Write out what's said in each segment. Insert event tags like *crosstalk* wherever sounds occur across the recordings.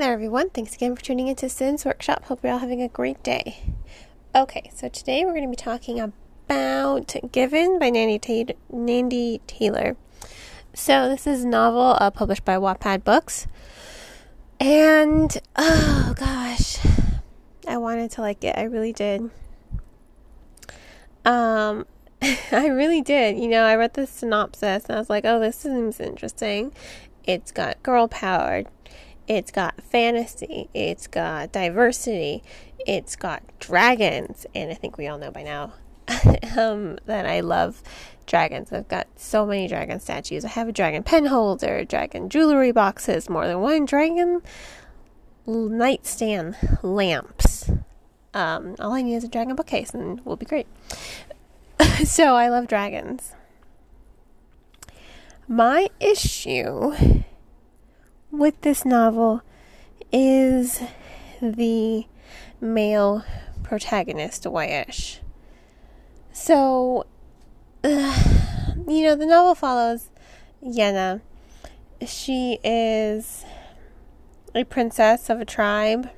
there, everyone. Thanks again for tuning into Sin's Workshop. Hope you're all having a great day. Okay, so today we're going to be talking about Given by Nandi, Ta- Nandi Taylor. So, this is a novel uh, published by Wattpad Books. And, oh gosh, I wanted to like it. I really did. Um, *laughs* I really did. You know, I read the synopsis and I was like, oh, this seems interesting. It's got girl power, it's got fantasy, it's got diversity, it's got dragons, and I think we all know by now *laughs* um, that I love dragons. I've got so many dragon statues. I have a dragon pen holder, dragon jewelry boxes, more than one dragon nightstand lamps. Um, all I need is a dragon bookcase, and we'll be great. *laughs* so I love dragons. My issue with this novel is the male protagonist, Wyatt. So, uh, you know, the novel follows Yenna. She is a princess of a tribe.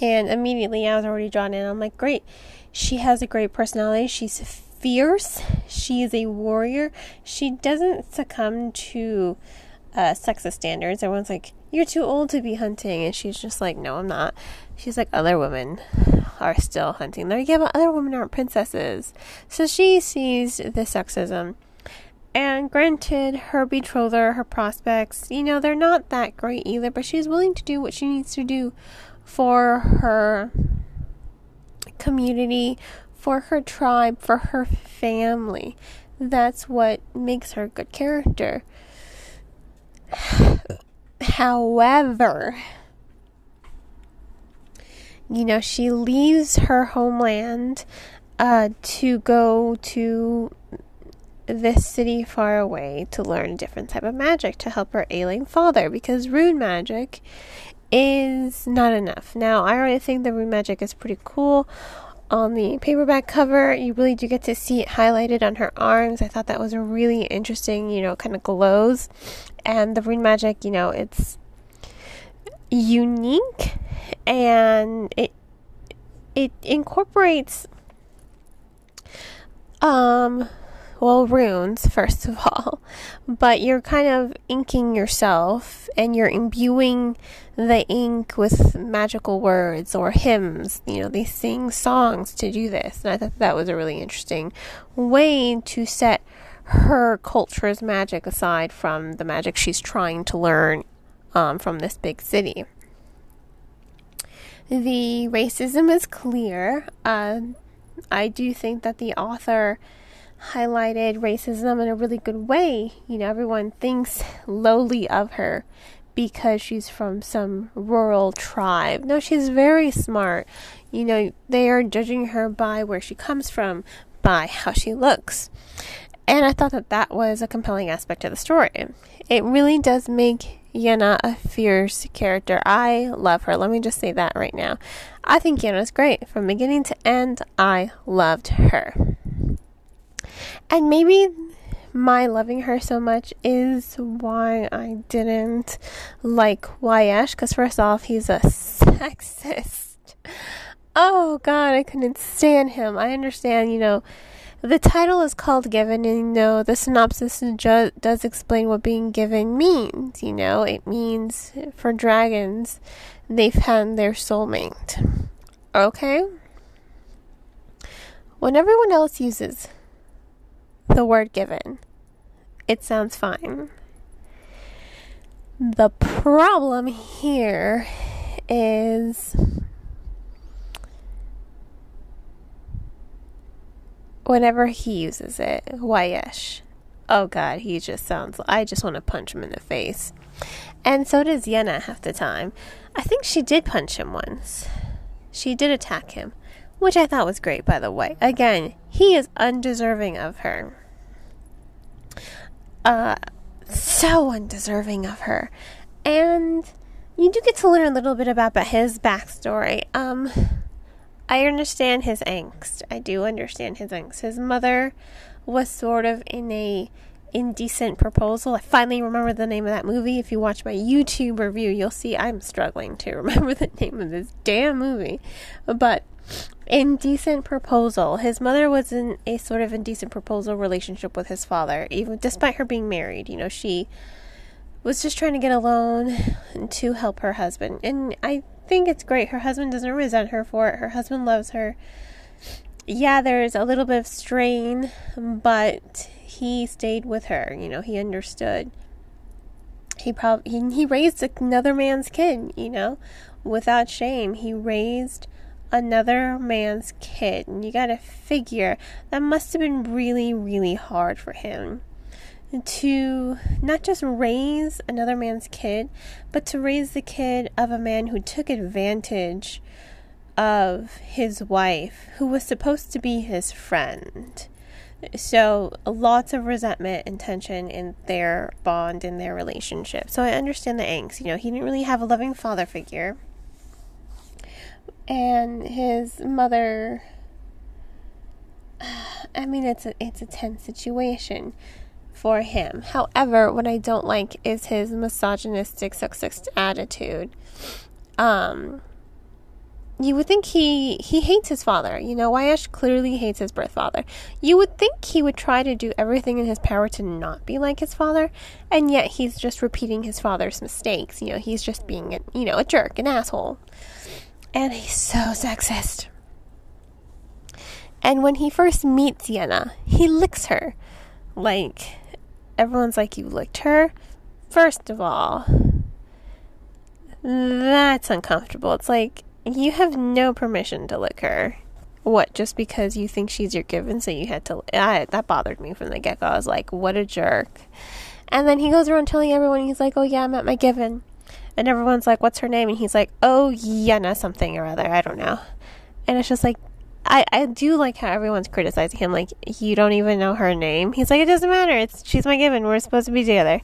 And immediately I was already drawn in. I'm like, great. She has a great personality. She's fierce. She is a warrior. She doesn't succumb to uh, sexist standards. Everyone's like, you're too old to be hunting. And she's just like, no, I'm not. She's like, other women are still hunting. They're like, yeah, but other women aren't princesses. So she sees the sexism. And granted, her betrother, her prospects, you know, they're not that great either, but she's willing to do what she needs to do for her community, for her tribe, for her family. That's what makes her a good character. However, you know, she leaves her homeland uh, to go to this city far away to learn a different type of magic to help her ailing father because rune magic is not enough. Now, I already think the rune magic is pretty cool. On the paperback cover, you really do get to see it highlighted on her arms. I thought that was a really interesting, you know, kind of glows. And the rune magic, you know, it's unique and it it incorporates um well, runes, first of all, but you're kind of inking yourself and you're imbuing the ink with magical words or hymns. You know, they sing songs to do this. And I thought that was a really interesting way to set her culture's magic aside from the magic she's trying to learn um, from this big city. The racism is clear. Uh, I do think that the author highlighted racism in a really good way. You know, everyone thinks lowly of her because she's from some rural tribe. No, she's very smart. You know, they are judging her by where she comes from, by how she looks. And I thought that that was a compelling aspect of the story. It really does make Yenna a fierce character. I love her. Let me just say that right now. I think Yenna's great. From beginning to end, I loved her. And maybe my loving her so much is why I didn't like Wyatt, because first off, he's a *laughs* sexist. Oh god, I couldn't stand him. I understand, you know, the title is called Given, and you know, the synopsis ju- does explain what being given means. You know, it means for dragons, they found their soulmate. Okay? When everyone else uses the word given. It sounds fine. The problem here is whenever he uses it, Wyatt. Oh god, he just sounds I just want to punch him in the face. And so does Yenna half the time. I think she did punch him once. She did attack him which I thought was great, by the way. Again, he is undeserving of her. Uh, so undeserving of her. And you do get to learn a little bit about his backstory. Um, I understand his angst. I do understand his angst. His mother was sort of in a Indecent Proposal. I finally remember the name of that movie. If you watch my YouTube review, you'll see I'm struggling to *laughs* remember the name of this damn movie. But indecent proposal. His mother was in a sort of indecent proposal relationship with his father, even despite her being married. You know, she was just trying to get a loan to help her husband. And I think it's great. Her husband doesn't resent her for it. Her husband loves her. Yeah, there's a little bit of strain, but he stayed with her. You know, he understood. He probably he, he raised another man's kid, you know, without shame. He raised another man's kid. And you gotta figure that must have been really, really hard for him to not just raise another man's kid, but to raise the kid of a man who took advantage of his wife, who was supposed to be his friend. So, lots of resentment and tension in their bond, in their relationship. So, I understand the angst. You know, he didn't really have a loving father figure and his mother I mean it's a it's a tense situation for him. However, what I don't like is his misogynistic sexist attitude. Um you would think he he hates his father. You know, Wyatt clearly hates his birth father. You would think he would try to do everything in his power to not be like his father, and yet he's just repeating his father's mistakes. You know, he's just being, a, you know, a jerk, an asshole. And he's so sexist. And when he first meets Yenna, he licks her. Like, everyone's like, You licked her? First of all, that's uncomfortable. It's like, you have no permission to lick her. What, just because you think she's your given, so you had to. I, that bothered me from the get go. I was like, What a jerk. And then he goes around telling everyone, he's like, Oh, yeah, I'm at my given. And everyone's like, What's her name? And he's like, Oh, Yenna, something or other. I don't know. And it's just like, I, I do like how everyone's criticizing him. Like, you don't even know her name. He's like, It doesn't matter. It's She's my given. We're supposed to be together.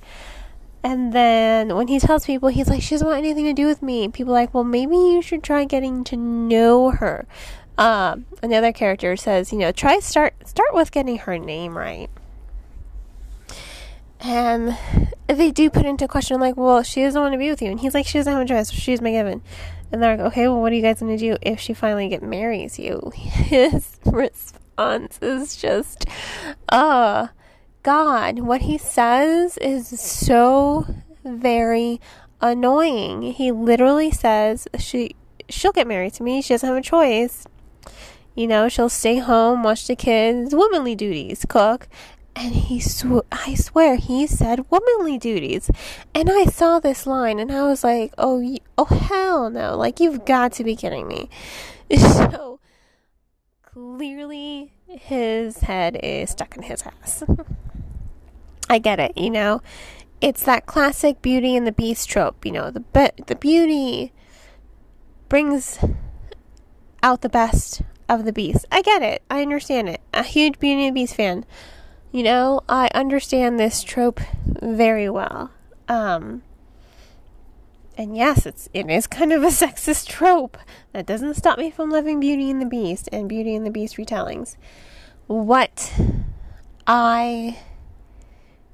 And then when he tells people, he's like, She doesn't want anything to do with me. People are like, Well, maybe you should try getting to know her. Um, another character says, you know, try start start with getting her name right. And they do put into question, like, well, she doesn't want to be with you. And he's like, she doesn't have a choice. She's my given. And they're like, okay, well, what are you guys going to do if she finally get marries you? *laughs* His response is just, uh, God, what he says is so very annoying. He literally says she she'll get married to me. She doesn't have a choice. You know, she'll stay home, watch the kids, womanly duties, cook, and he sw- I swear he said womanly duties. And I saw this line and I was like, "Oh, oh hell no. Like you've got to be kidding me." *laughs* So clearly his head is stuck in his ass. *laughs* I get it, you know. It's that classic beauty and the beast trope, you know. The be- the beauty brings out the best of the beast. I get it. I understand it. A huge Beauty and the Beast fan. You know, I understand this trope very well. Um, and yes, it's it is kind of a *laughs* sexist trope. That doesn't stop me from loving Beauty and the Beast and Beauty and the Beast retellings. What I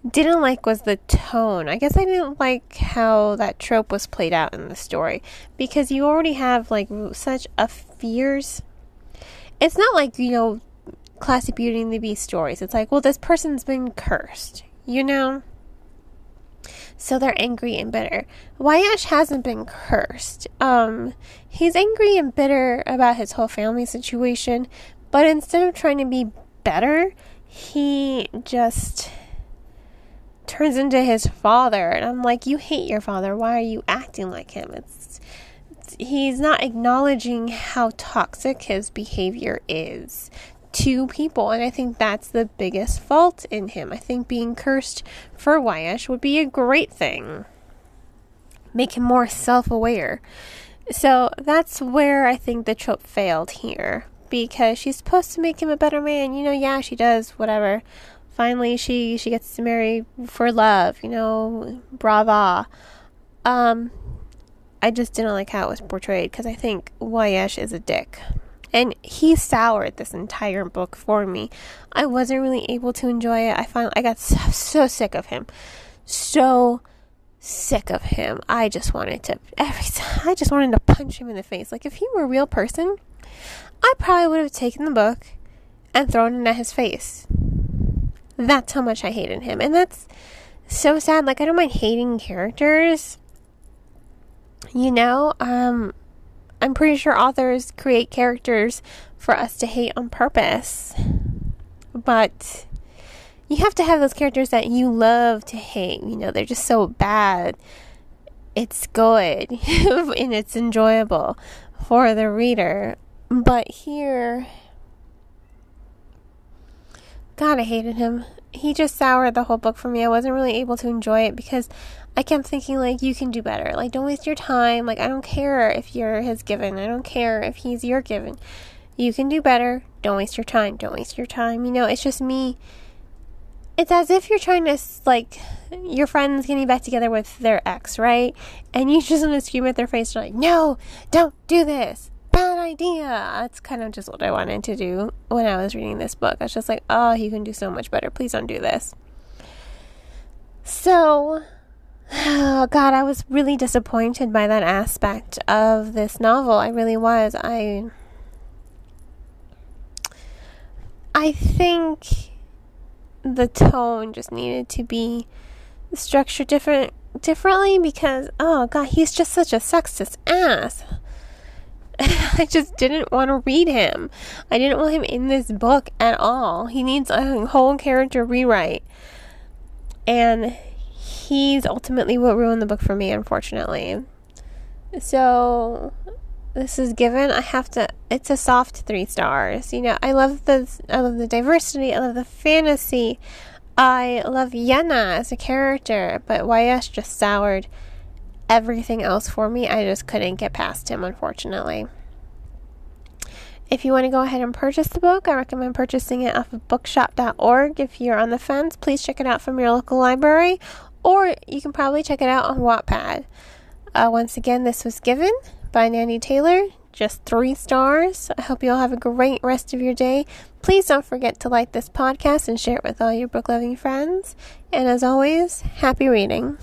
didn't like was the tone. I guess I didn't like how that trope was played out in the story because you already have like such a fierce. It's not like you know classic Beauty and the Beast stories. It's like, well, this person's been cursed, you know? So they're angry and bitter. Wyatt hasn't been cursed. Um, he's angry and bitter about his whole family situation, but instead of trying to be better, he just turns into his father. And I'm like, you hate your father. Why are you acting like him? It's, it's he's not acknowledging how toxic his behavior is two people, and I think that's the biggest fault in him. I think being cursed for Wyatt would be a great thing, make him more self aware. So that's where I think the trope failed here because she's supposed to make him a better man. You know, yeah, she does, whatever. Finally, she she gets to marry for love. You know, brava. Um, I just didn't like how it was portrayed because I think Wyatt is a dick. And he soured this entire book for me. I wasn't really able to enjoy it. I finally I got so, so sick of him. So sick of him. I just wanted to every time I just wanted to punch him in the face. Like if he were a real person, I probably would have taken the book and thrown it at his face. That's how much I hated him. And that's so sad. Like I don't mind hating characters. You know, um I'm pretty sure authors create characters for us to hate on purpose. But you have to have those characters that you love to hate. You know, they're just so bad. It's good *laughs* and it's enjoyable for the reader. But here, God, I hated him. He just soured the whole book for me. I wasn't really able to enjoy it because I kept thinking, like, you can do better. Like, don't waste your time. Like, I don't care if you're his given. I don't care if he's your given. You can do better. Don't waste your time. Don't waste your time. You know, it's just me. It's as if you're trying to, like, your friend's getting back together with their ex, right? And you just want to scream at their face, like, no, don't do this. Idea. That's kind of just what I wanted to do when I was reading this book. I was just like, oh, you can do so much better. Please don't do this. So, Oh God, I was really disappointed by that aspect of this novel. I really was. I I think the tone just needed to be structured different differently because oh god, he's just such a sexist ass. *laughs* I just didn't want to read him. I didn't want him in this book at all. He needs a whole character rewrite. And he's ultimately what ruined the book for me, unfortunately. So this is given. I have to. It's a soft three stars. You know, I love the I love the diversity. I love the fantasy. I love Yenna as a character, but Wyatt just soured everything else for me. I just couldn't get past him, unfortunately. If you want to go ahead and purchase the book, I recommend purchasing it off of bookshop.org. If you're on the fence, please check it out from your local library or you can probably check it out on Wattpad. Uh, once again, this was given by Nandi Taylor, just three stars. I hope you all have a great rest of your day. Please don't forget to like this podcast and share it with all your book loving friends. And as always, happy reading.